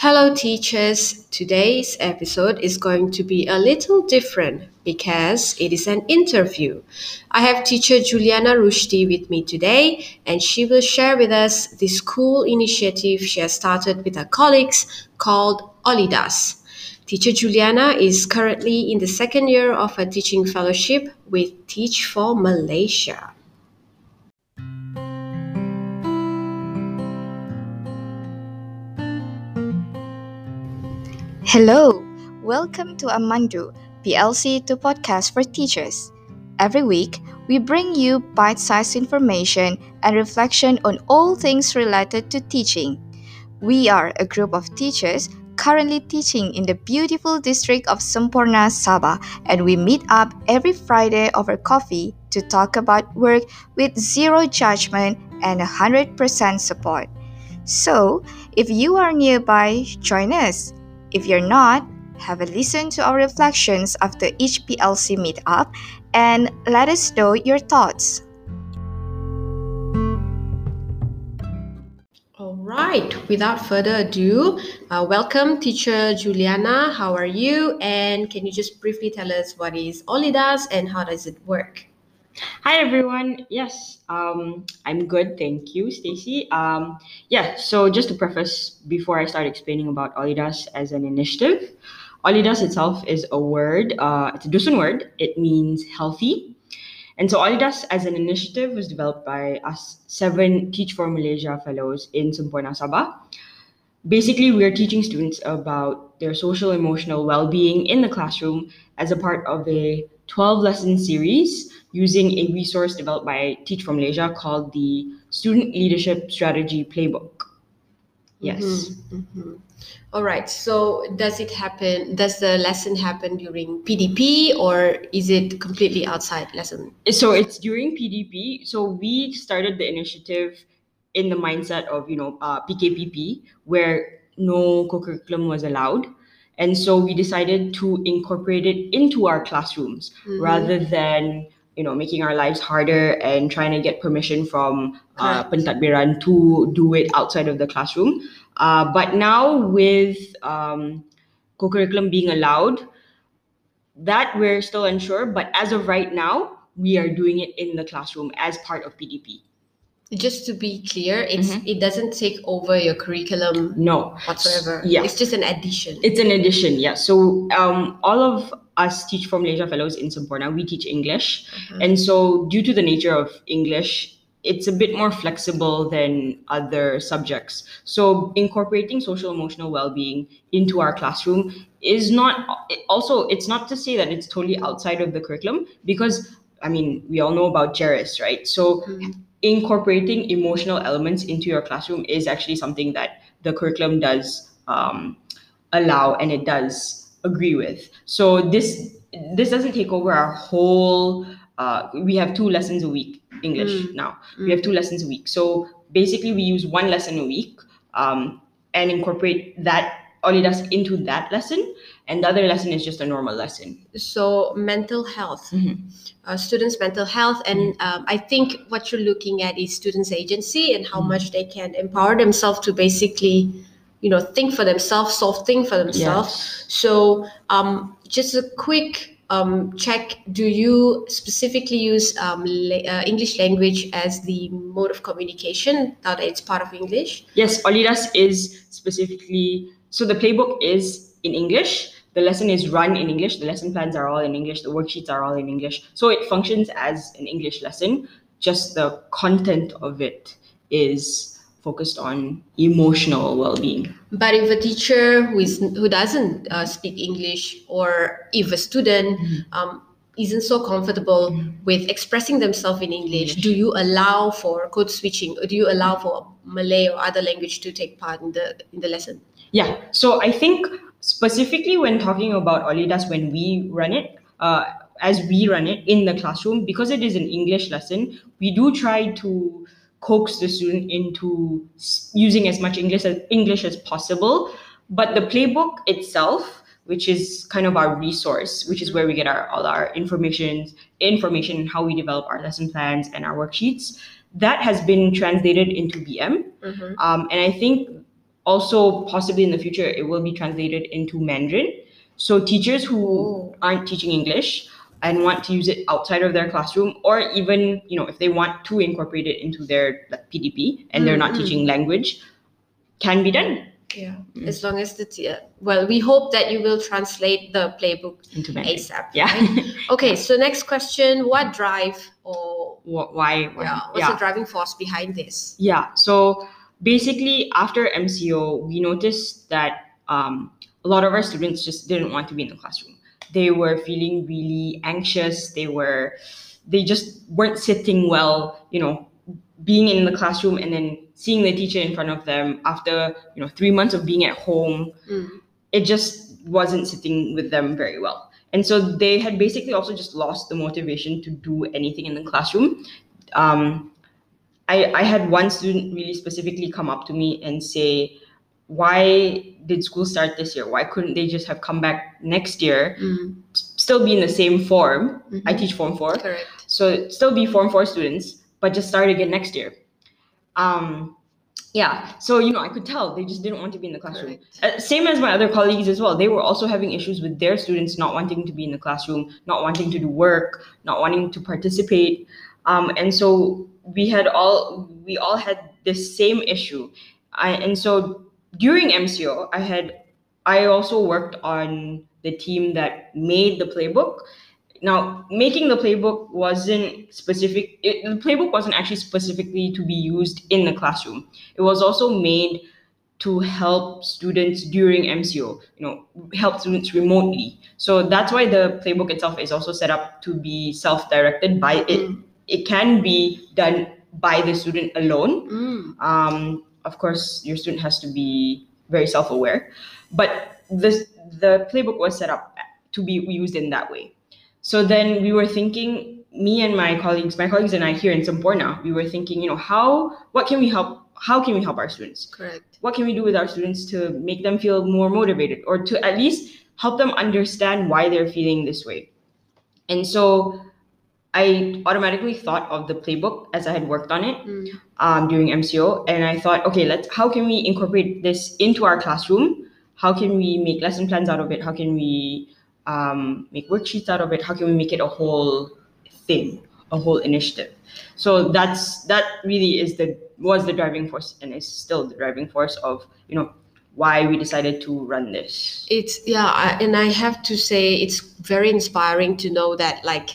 Hello, teachers. Today's episode is going to be a little different because it is an interview. I have teacher Juliana Rushdie with me today, and she will share with us this cool initiative she has started with her colleagues called Olidas. Teacher Juliana is currently in the second year of her teaching fellowship with Teach for Malaysia. Hello, welcome to Amandu, PLC to podcast for teachers. Every week, we bring you bite sized information and reflection on all things related to teaching. We are a group of teachers currently teaching in the beautiful district of Semporna, Sabah, and we meet up every Friday over coffee to talk about work with zero judgment and 100% support. So, if you are nearby, join us. If you're not, have a listen to our reflections after each PLC meetup and let us know your thoughts. All right, without further ado, uh, welcome teacher Juliana. How are you? And can you just briefly tell us what is Olidas and how does it work? Hi everyone. Yes, um, I'm good. Thank you, Stacy. Um, yeah. So just to preface, before I start explaining about Olidas as an initiative, Olidas itself is a word. Uh, it's a Dusun word. It means healthy. And so Olidas as an initiative was developed by us seven Teach for Malaysia fellows in Semporna Sabah. Basically, we are teaching students about their social emotional well-being in the classroom as a part of a 12 lesson series using a resource developed by Teach for Malaysia called the Student Leadership Strategy Playbook. Yes. Mm-hmm, mm-hmm. All right. So, does it happen? Does the lesson happen during PDP or is it completely outside lesson? So, it's during PDP. So, we started the initiative in the mindset of, you know, uh, PKPP, where no co curriculum was allowed. And so, we decided to incorporate it into our classrooms mm-hmm. rather than you know making our lives harder and trying to get permission from uh, pentadbiran to do it outside of the classroom. Uh, but now with um, co-curriculum being allowed that we're still unsure but as of right now we are doing it in the classroom as part of pdp just to be clear it's mm-hmm. it doesn't take over your curriculum no whatsoever yeah it's just an addition it's an addition yeah so um, all of us teach for Malaysia fellows in Semporna, we teach English. Mm-hmm. And so, due to the nature of English, it's a bit more flexible than other subjects. So, incorporating social emotional well being into our classroom is not also, it's not to say that it's totally outside of the curriculum because, I mean, we all know about JERIS, right? So, mm-hmm. Incorporating emotional elements into your classroom is actually something that the curriculum does um, allow and it does agree with. So this this doesn't take over our whole. Uh, we have two lessons a week English mm. now. Mm. We have two lessons a week. So basically, we use one lesson a week um, and incorporate that Olidas into that lesson, and the other lesson is just a normal lesson. So mental health, mm-hmm. uh, students' mental health, and um, I think what you're looking at is students' agency and how mm-hmm. much they can empower themselves to basically you know think for themselves solve things for themselves yes. so um, just a quick um, check do you specifically use um, la- uh, english language as the mode of communication now that it's part of english yes olidas is specifically so the playbook is in english the lesson is run in english the lesson plans are all in english the worksheets are all in english so it functions as an english lesson just the content of it is focused on emotional well-being. But if a teacher who is who doesn't uh, speak English, or if a student mm-hmm. um, isn't so comfortable mm-hmm. with expressing themselves in English, do you allow for code switching, or do you allow for Malay or other language to take part in the in the lesson? Yeah. So I think specifically when talking about Olidas, when we run it. Uh, as we run it in the classroom, because it is an English lesson, we do try to coax the student into using as much English as English as possible. But the playbook itself, which is kind of our resource, which is where we get our all our information, information how we develop our lesson plans and our worksheets, that has been translated into BM. Mm-hmm. Um, and I think also possibly in the future it will be translated into Mandarin. So teachers who Oh. aren't teaching English and want to use it outside of their classroom, or even you know if they want to incorporate it into their like, PDP and they're not Mm, mm. teaching language, can be done Yeah. Mm. As long as the t- uh, well, we hope that you will translate the playbook into Mandarin. ASAP. Yeah. right? Okay. So next question: What drive or Wh- why? why- yeah, what's the driving force behind this? Yeah. So basically, after MCO, we noticed that um, a lot of our students just didn't want to be in the classroom. They were feeling really anxious. They were, they just weren't sitting well. You know, being in the classroom and then seeing the teacher in front of them after you know three months of being at home, Mm. it just wasn't sitting with them very well. And so they had basically also just lost the motivation to do anything in the classroom. Um, I, I had one student really specifically come up to me and say, Why did school start this year? Why couldn't they just have come back next year, Mm. still be in the same form? I Mhm. teach Form 4. Correct. So still be Form 4 students, but just start again next year. Um, yeah, so you know, I could tell they just didn't want to be in the classroom. Uh, same as my other colleagues as well. They were also having issues with their students not wanting to be in the classroom, not wanting to do work, not wanting to participate. Um, and so we had all we all had this same issue. I, and so during MCO, I had I also worked on the team that made the playbook. Now, making the playbook wasn't specific. It, the playbook wasn't actually specifically to be used in the classroom. It was also made to help students during MCO, you know, help students remotely. So that's why the playbook itself is also set up to be self-directed by it. Mm-hmm. It can be done by the student alone. Mm. Um, of course, your student has to be very self-aware, but the the playbook was set up to be used in that way. So then we were thinking, me and my colleagues, my colleagues and I here in Semporna, we were thinking, you know, how what can we help? How can we help our students? Correct. what can we do with our students to make them feel more motivated or to at least help them understand why they're feeling this way and so i automatically thought of the playbook as i had worked on it Mm. um, during mco and i thought okay let's how can we incorporate this into our classroom? How can we make lesson plans out of it? How can we um, make worksheets out of it? How can we make it a whole thing a whole initiative? So that's that really is the was the driving force and is still the driving force of you know why we decided to run this. It's yeah, I, and I have to say it's very inspiring to know that like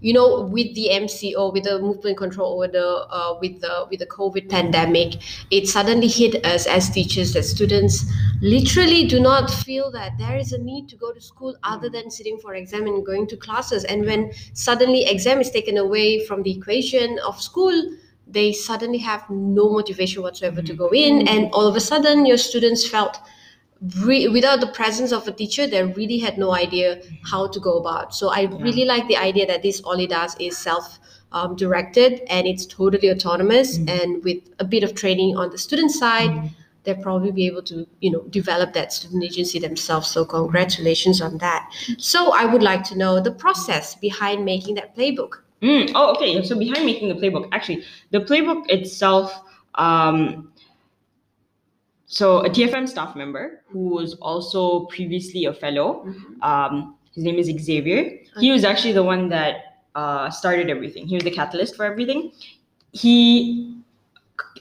you know with the MCO with the movement control over the uh, with the with the COVID pandemic, it suddenly hit us as teachers that students literally do not feel that there is a need to go to school other than sitting for exam and going to classes. And when suddenly exam is taken away from the equation of school, they suddenly have no motivation whatsoever to go in, and all of a sudden your students felt re- without the presence of a teacher, they really had no idea how to go about. So I really like the idea that this Olidas is self um, directed and it's totally autonomous. Mhm. And with a bit of training on the student side, Mhm. they'll probably be able to you know develop that student agency themselves. So congratulations on that. So I would like to know the process behind making that playbook. Mm, oh, okay. So behind making the playbook, actually, the playbook itself. Um, so a TFM staff member who was also previously a fellow. Um, his name is Xavier. He was actually the one that uh, started everything. He was the catalyst for everything. He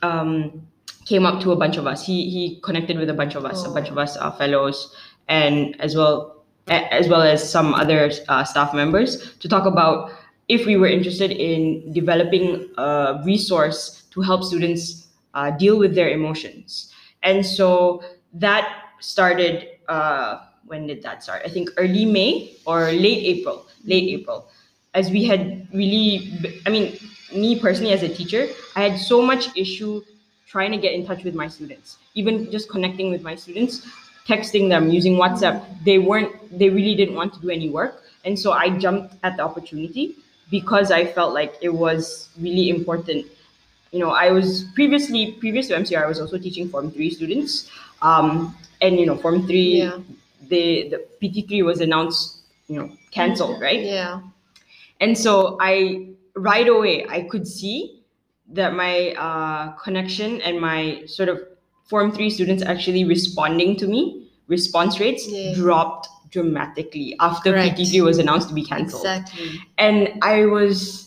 um, came up to a bunch of us. He he connected with a bunch of us, a bunch of us uh, fellows, and as well as well as some other uh, staff members to talk about if we were interested in developing a resource to help students uh, deal with their emotions. And so that started. Uh, when did that start? I think early May or late April. Late April, as we had really. I mean, me personally as a teacher, I had so much issue trying to get in touch with my students, even just connecting with my students, texting them using WhatsApp. They weren't. They really didn't want to do any work, and so I jumped at the opportunity because I felt like it was really important you know, I was previously previous to MCR, I was also teaching Form Three students, um, and you know, Form Three, Yeah. the the PT three was announced, you know, cancelled, right? Yeah. And so I right away I could see that my uh, connection and my sort of Form 3 students actually responding to me, response rates Yeah. dropped dramatically after Correct. PT3 was announced to be cancelled. Exactly. And I was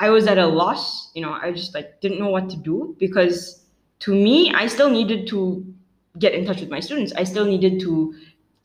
I was at a loss, you know, I just like didn't know what to do because to me, I still needed to get in touch with my students. I still needed to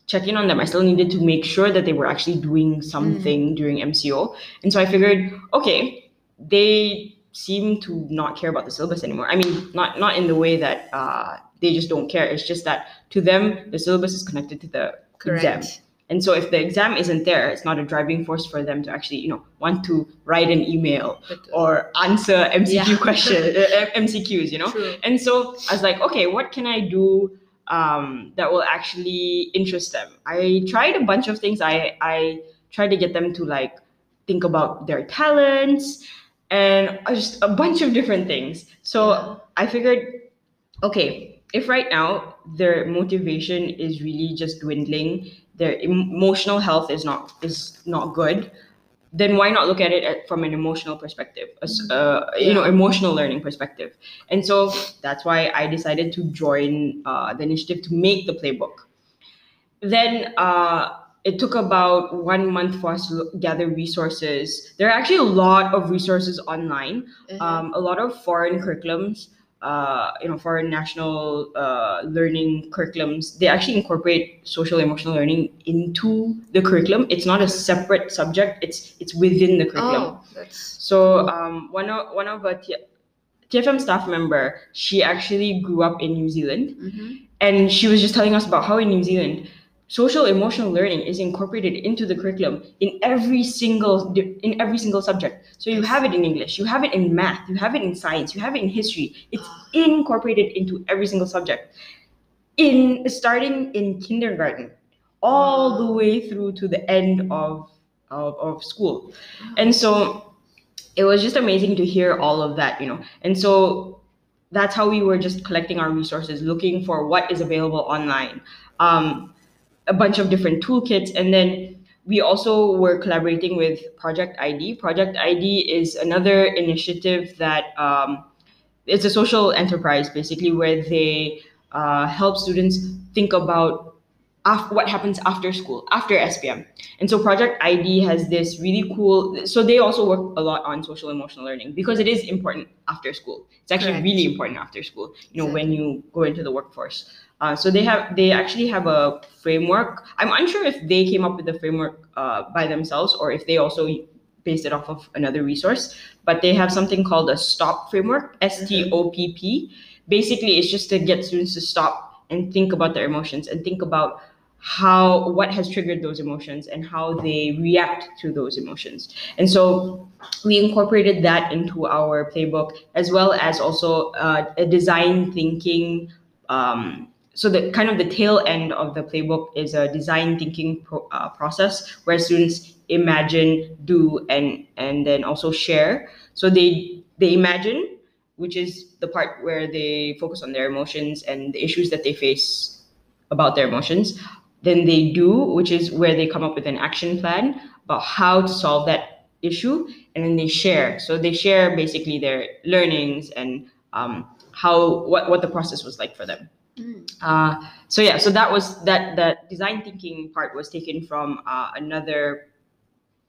check in on them. I still needed to make sure that they were actually doing something during MCO. And so I figured, okay, they seem to not care about the syllabus anymore. I mean, not not in the way that uh, they just don't care. It's just that to them, the syllabus is connected to the Correct. exam. And so if the exam isn't there, it's not a driving force for them to actually, you know, want to write an email But, or answer MCQ Yeah. question, uh, MCQs, you know. True. And so I was like, okay, what can I do um, that will actually interest them? I tried a bunch of things. I I tried to get them to like think about their talents and just a bunch of different things. So Yeah. I figured, okay, if right now their motivation is really just dwindling, their emotional health is not is not good, then why not look at it at, from an emotional perspective, as, uh, you know, emotional learning perspective? And so that's why I decided to join uh, the initiative to make the playbook. Then uh, it took about one month for us to gather resources. There are actually a lot of resources online Uh-huh. um, a lot of foreign curriculums, uh, you know, foreign national uh, learning curriculums, they actually incorporate social emotional learning into the curriculum. It's not a separate subject; it's it's within the curriculum. oh, that's So um, one of one of a T- TFM staff member, she actually grew up in New Zealand, Mhm. and she was just telling us about how in New Zealand social emotional learning is incorporated into the curriculum in every single in every single subject. So you have it in english you have it in math you have it in science you have it in history. It's incorporated into every single subject. In starting in kindergarten all the way through to the end of of, of school. And so it was just amazing to hear all of that you know. And so that's how we were just collecting our resources looking for what is available online. Um, a bunch of different toolkits. And then we also were collaborating with project id project id is another initiative that um, it's a social enterprise basically where they uh, help students think about af- what happens after school after spm and so project id has this really cool so they also work a lot on social emotional learning because it is important after school. It's actually Correct. really important after school you know when you go into the workforce uh, so they have they actually have a framework. I'm unsure if they came up with the framework uh, by themselves or if they also based it off of another resource but they have something called a stop framework s-t-o-p-p basically it's just to get students to stop and think about their emotions and think about how what has triggered those emotions and how they react to those emotions. And so we incorporated that into our playbook as well as also uh, a design thinking um, so the kind of the tail end of the playbook is a design thinking pro- uh, process where students imagine do and and then also share. So they they imagine which is the part where they focus on their emotions and the issues that they face about their emotions. Then they do which is where they come up with an action plan about how to solve that issue and then they share. So they share basically their learnings and um, how what, what the process was like for them Mm. uh, so yeah so that was that that design thinking part was taken from uh, another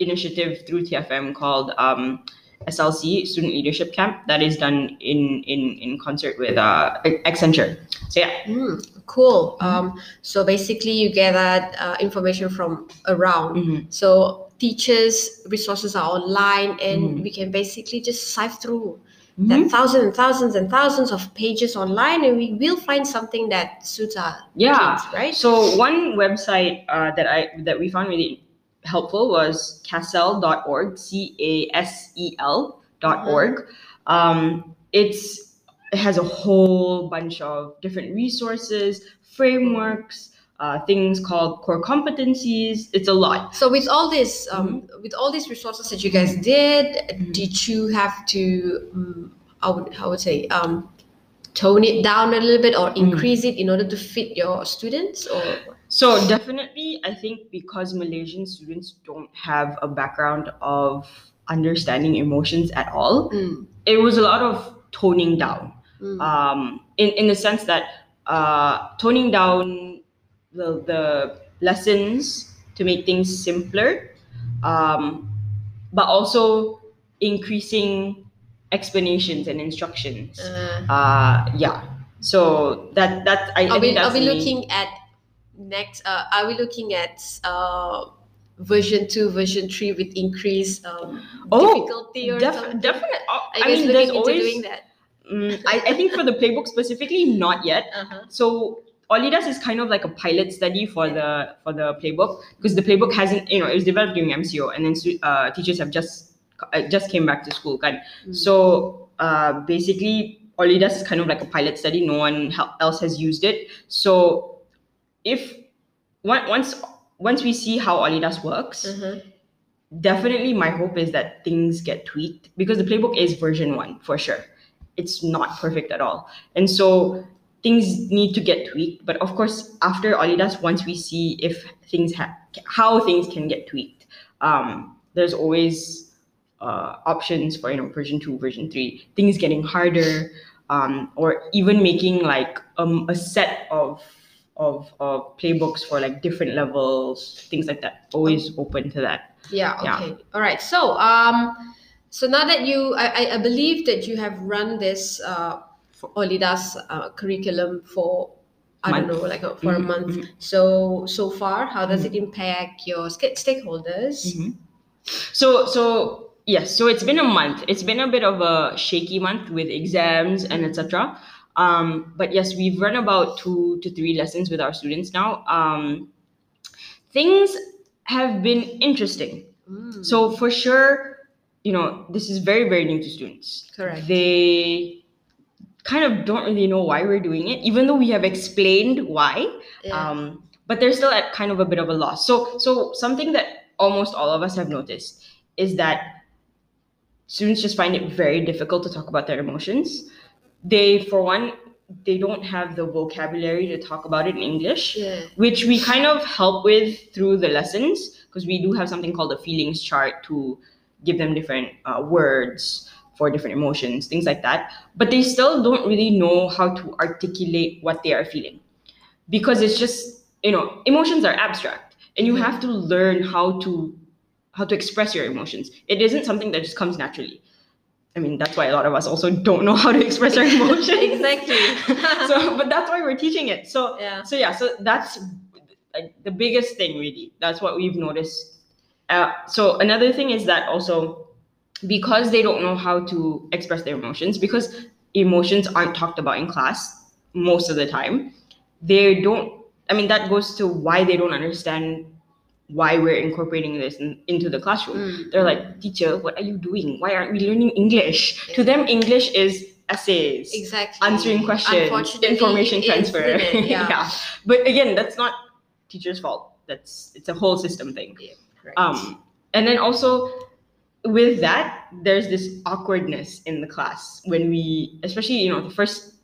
initiative through tfm called um, slc student leadership camp that is done in in in concert with uh, accenture so yeah Mm, cool. Um, so basically, you gather uh, information from around. Mhm. So teachers' resources are online, and Mhm. we can basically just sift through Mhm. that thousands and thousands and thousands of pages online, and we will find something that suits our Yeah. kids, right? So one website uh, that I that we found really helpful was casel.org, C A S E L dot org. Um, it's it has a whole bunch of different resources, frameworks, uh, things called core competencies. It's a lot. So with all this, um, with all these resources that you guys did, Mhm. did you have to, um, I would, I would say, um, tone it down a little bit or Mhm. increase it in order to fit your students, or So definitely, I think because Malaysian students don't have a background of understanding emotions at all, Mm, it was a lot of toning down. mm, um, in, in the sense that uh, toning down the, the lessons to make things simpler, um, but also increasing explanations and instructions. Uh, Uh, yeah. So that that I, I are think we, that's are we looking at next? Uh, are we looking at uh, version two, version three with increased um, Oh, difficulty or Def- something? definitely. You I guys mean, there's always. doing that? Mm, I, I think for the playbook specifically, not yet. Uh-huh. So Olidas is kind of like a pilot study for the for the playbook because the playbook hasn't you know it was developed during MCO and then uh, teachers have just uh, just came back to school kan. Mm. So uh, basically Olidas is kind of like a pilot study. No one else has used it. So if once once we see how Olidas works, Uh-huh. definitely my hope is that things get tweaked because the playbook is version one for sure. It's not perfect at all. And so things need to get tweaked. But of course, after Olidas, once we see if things have how things can get tweaked, um, there's always uh, options for you know version two, version three, things getting harder, um, or even making like um, a set of of of playbooks for like different levels, things like that. Always open to that. Yeah. Yeah. Okay. All right. So, um, so now that you, I, I- I believe that you have run this uh, for Olidas uh, curriculum for, I don't know, like a, for a Mhm, month. mhm. So, so far, how does Mhm. it impact your sta- stakeholders? Mhm. So so yes, so it's been a month. It's been a bit of a shaky month with exams and etc. Um, but yes, we've run about two to three lessons with our students now. Um, things have been interesting. Mm, So for sure, you know, this is very very new to students. correct. They kind of don't really know why we're doing it, even though we have explained why Yeah. um, but they're still at kind of a bit of a loss. So, so something that almost all of us have noticed is that students just find it very difficult to talk about their emotions. They, for one, they don't have the vocabulary to talk about it in English, yeah. which we kind of help with through the lessons because we do have something called a feelings chart to give them different uh, words for different emotions, things like that. But they still don't really know how to articulate what they are feeling. Because it's just you know emotions are abstract and you have to learn how to how to express your emotions. It isn't something that just comes naturally. I mean that's why a lot of us also don't know how to express our emotions. Exactly. so but that's why we're teaching it. So Yeah. so yeah so that's like the biggest thing really. That's what we've noticed. Uh, so another thing is that also because they don't know how to express their emotions because emotions aren't talked about in class most of the time they don't i mean that goes to why they don't understand why we're incorporating this in, into the classroom Mm, they're like teacher what are you doing why aren't we learning english to them english is essays exactly. answering questions, information transfer. it? Yeah. But again, that's not teacher's fault. That's it's a whole system thing. Correct. Um, and then also with that, there's this awkwardness in the class when we, especially you know, the first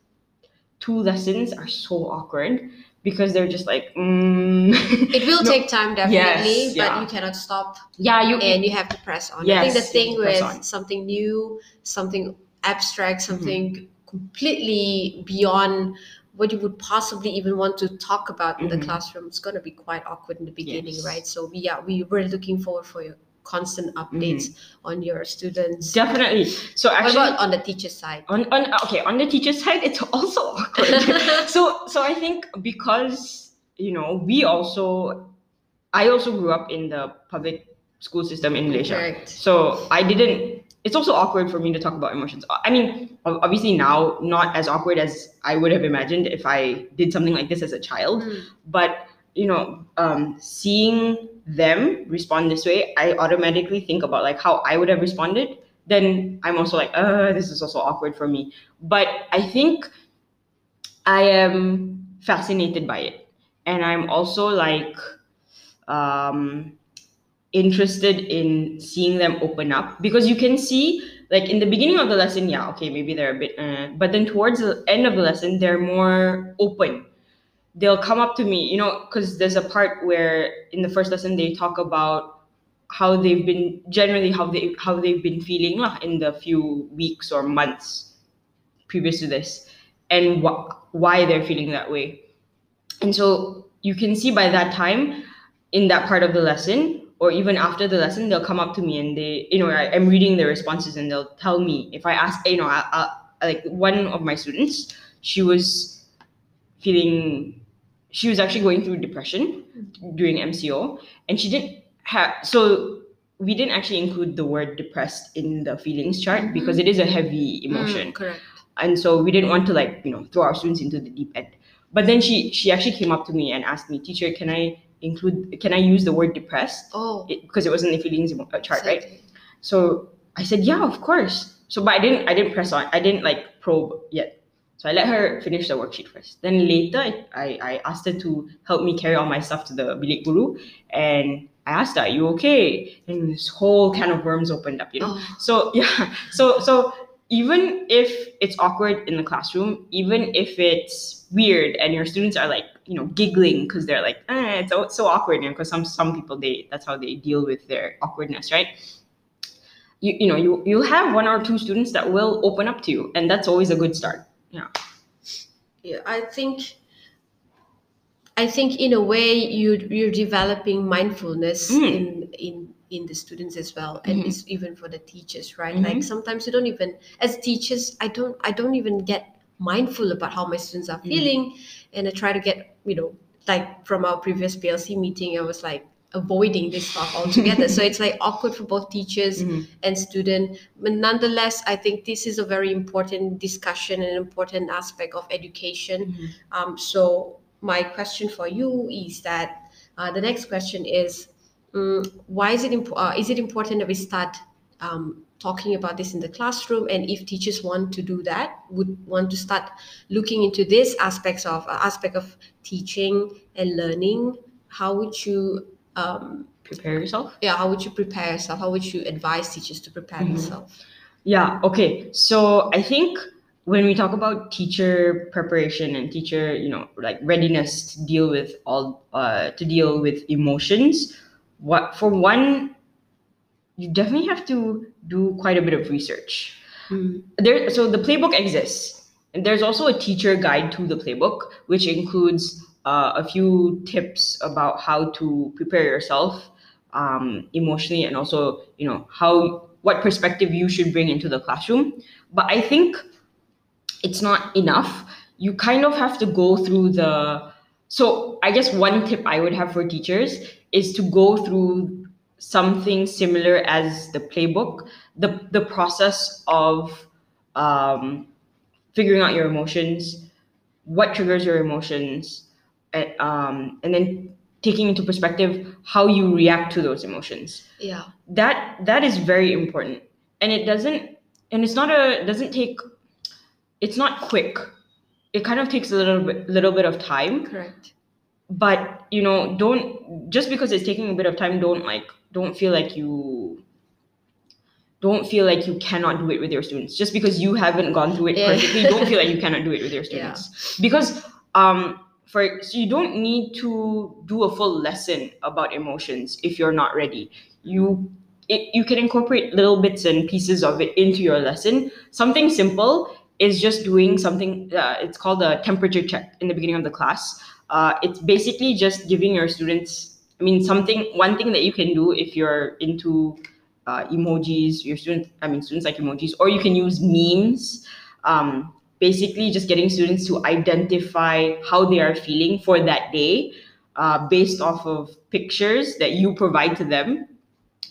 two lessons are so awkward because they're just like, mm. it will No. take time, definitely, Yes, but yeah. you cannot stop yeah, you and you have to press on. I think the thing have to press with something new, something abstract, Mm-hmm. something completely beyond what you would possibly even want to talk about in the Mhm. classroom, it's going to be quite awkward in the beginning, Yes. right? So we yeah, we were looking forward for your constant updates on your students. Mm-hmm. definitely. So actually, on the teacher side? on, on okay on the teacher side it's also awkward so so i think because you know we also i also grew up in the public school system in malaysia Correct. so i didn't it's also awkward for me to talk about emotions i mean obviously now not as awkward as i would have imagined if i did something like this as a child Mm. but you know um, seeing them respond this way i automatically think about like how i would have responded. Then i'm also like uh this is also awkward for me. But i think i am fascinated by it. And i'm also like um interested in seeing them open up. Because you can see like in the beginning of the lesson yeah okay maybe they're a bit uh, but then towards the end of the lesson they're more open they'll come up to me you know because there's a part where in the first lesson they talk about how they've been generally how they how they've been feeling lah, in the few weeks or months previous to this and wh- why they're feeling that way. And so you can see by that time in that part of the lesson or even after the lesson they'll come up to me and they you know I, am reading their responses and they'll tell me if i ask you know I, I, like one of my students she was feeling she was actually going through depression during mco and she didn't have so we didn't actually include the word depressed in the feelings chart Mhm. because it is a heavy emotion. Mm, correct. and so we didn't want to like you know throw our students into the deep end. But then she she actually came up to me and asked me teacher can i include can i use the word depressed? Oh, because it was in the feelings uh, chart right? So i said yeah of course. So but i didn't i didn't press on i didn't like probe yet so i let her finish the worksheet first. Then later i i, asked her to help me carry all my stuff to the bilik guru. And i asked her are you okay? And this whole can of worms opened up you know? Oh, so yeah. So so even if it's awkward in the classroom even if it's weird and your students are like you know giggling because they're like eh, it's so, so awkward you know, because some some people they that's how they deal with their awkwardness right? You, you know you you'll have one or two students that will open up to you and that's always a good start yeah, yeah I think. I think in a way you you're developing mindfulness Mm. in in in the students as well, and Mhm. it's even for the teachers, right? Mhm. Like sometimes you don't even as teachers, I don't I don't even get mindful about how my students are Mm. feeling, and I try to get you know like from our previous PLC meeting, I was like avoiding this stuff altogether. so it's like awkward for both teachers Mhm. and student. But nonetheless, I think this is a very important discussion and an important aspect of education. Mhm. Um, so my question for you is that uh, the next question is um, why is it imp- uh, is it important that we start um, talking about this in the classroom and if teachers want to do that would want to start looking into this aspects of uh, aspect of teaching and learning how would you um, prepare yourself yeah how would you prepare yourself how would you advise teachers to prepare Mhm. themselves Yeah, okay. So I think when we talk about teacher preparation and teacher, you know, like readiness to deal with all uh to deal with emotions, what for one you definitely have to do quite a bit of research. Mm. There so the playbook exists. And there's also a teacher guide to the playbook which includes uh, a few tips about how to prepare yourself um, emotionally and also you know how what perspective you should bring into the classroom. But i think it's not enough. You kind of have to go through the so i guess one tip i would have for teachers is to go through something similar as the playbook the the process of um, figuring out your emotions what triggers your emotions um, and then taking into perspective how you react to those emotions. Yeah. That that is very important. And it doesn't and it's not a doesn't take it's not quick. It kind of takes a little bit little bit of time. Correct. But you know don't just because it's taking a bit of time don't like don't feel like you don't feel like you cannot do it with your students. Just because you haven't gone through it Yeah. perfectly don't feel like you cannot do it with your Yeah. students. Because um for so you don't need to do a full lesson about emotions if you're not ready. You it, you can incorporate little bits and pieces of it into your lesson. Something simple is just doing something uh, it's called a temperature check in the beginning of the class. Uh, it's basically just giving your students i mean something one thing that you can do if you're into uh, emojis your students i mean students like emojis or you can use memes. Um, basically just getting students to identify how they are feeling for that day uh, based off of pictures that you provide to them.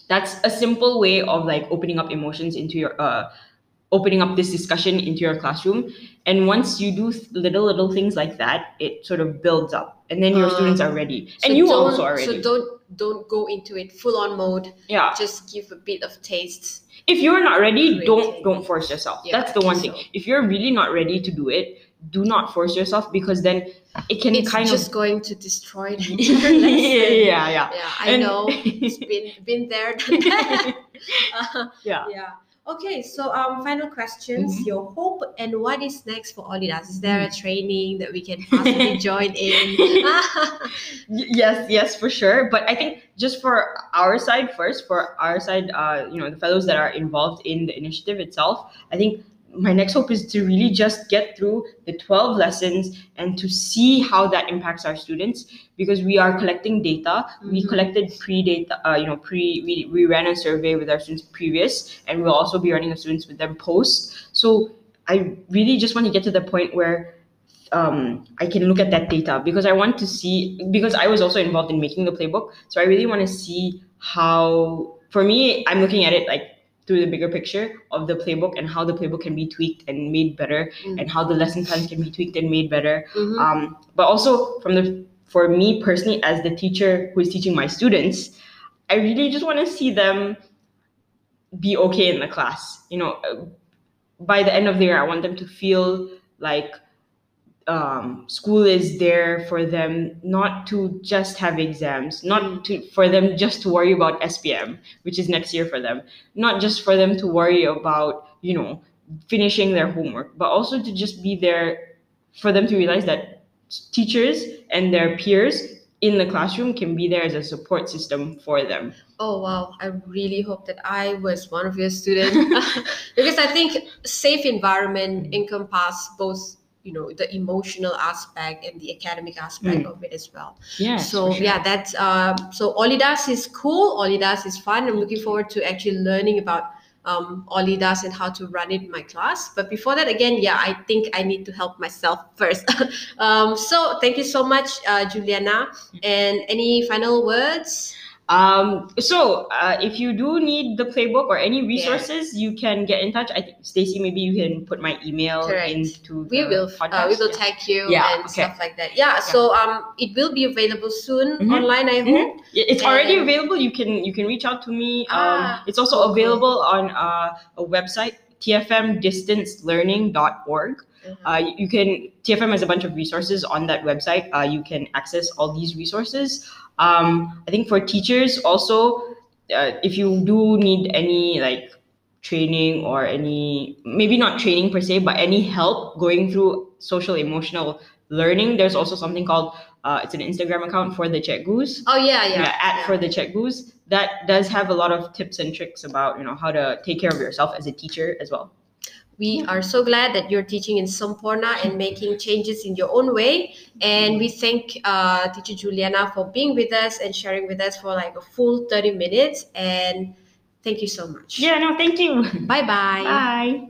That's a simple way of like opening up emotions into your uh, opening up this discussion into your classroom. And once you do little little things like that it sort of builds up. And then your Uh, students are ready. So and you also are ready. So don't don't go into it full on mode. yeah. Just give a bit of taste. If you're not ready don't don't force yourself Yeah, that's the one thing so. if you're really not ready to do it do not force yourself because then it can kind of. It's kind just of going to destroy the yeah, entire lesson. yeah yeah Yeah, I And- know. It's been been there. Uh, yeah yeah. Okay, so um, final questions. Mhm. Your hope and what is next for Olidas? Is there a training that we can possibly join in? Yes yes for sure but i think just for our side first for our side uh you know the fellows that are involved in the initiative itself i think my next hope is to really just get through the 12 lessons and to see how that impacts our students because we are collecting data we Mhm. collected pre-data uh, you know pre we, we ran a survey with our students previous and we'll also be running a students with them post so i really just want to get to the point where um, I can look at that data because I want to see because I was also involved in making the playbook. So I really want to see how for me, I'm looking at it like through the bigger picture of the playbook and how the playbook can be tweaked and made better Mm. and how the lesson plans can be tweaked and made better. Mhm. Um, but also from the for me personally as the teacher who is teaching my students, I really just want to see them be okay in the class. You know, uh, by the end of the year, I want them to feel like um, school is there for them not to just have exams, not Mm. to for them just to worry about SPM, which is next year for them, not just for them to worry about you know finishing their homework, but also to just be there for them to realize that teachers and their peers in the classroom can be there as a support system for them. Oh wow, I really hope that I was one of your students because I think safe environment encompass both you know the emotional aspect and the academic aspect of it as well. Yeah. so yeah, that's um so Olidas is cool, Olidas is fun. I'm looking forward to actually learning about um, Olidas and how to run it in my class. But before that, again, yeah, I think I need to help myself first. um, so thank you so much, uh, Juliana. And any final words? Um, so uh, if you do need the playbook or any resources, you can get in touch. I think Stacy, maybe you can put my email Correct. into we will podcast. uh, we will Yeah. tag you Yeah, and okay. stuff like that yeah, so um it will be available soon Mhm. online i Mhm. hope Yeah, It's already available. You can you can reach out to me. Ah, um, it's also cool. available on uh, a website tfmdistancelearning.org. Uh, you- can TFM has a bunch of resources on that website. Uh, you can access all these resources. Um, I think for teachers also, uh, if you do need any like training or any maybe not training per se, but any help going through social emotional learning, there's also something called uh, it's an Instagram account for the Goose. oh yeah yeah, Yeah, at yeah. for the Goose that does have a lot of tips and tricks about you know how to take care of yourself as a teacher as well. We are so glad that you're teaching in Semporna and making changes in your own way. And we thank uh, teacher Juliana for being with us and sharing with us for like a full 30 minutes. And thank you so much. Yeah, no, thank you. Bye-bye. Bye.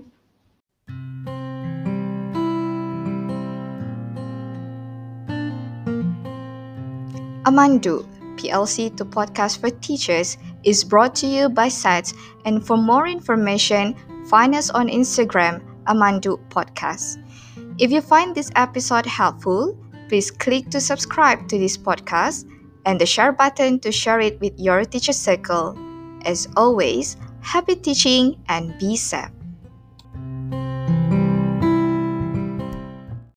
Amandu, PLC to Podcast for Teachers, is brought to you by SATS, and for more information, find us on Instagram, Amandu Podcast. If you find this episode helpful, please click to subscribe to this podcast and the share button to share it with your teacher circle. As always, happy teaching and be safe.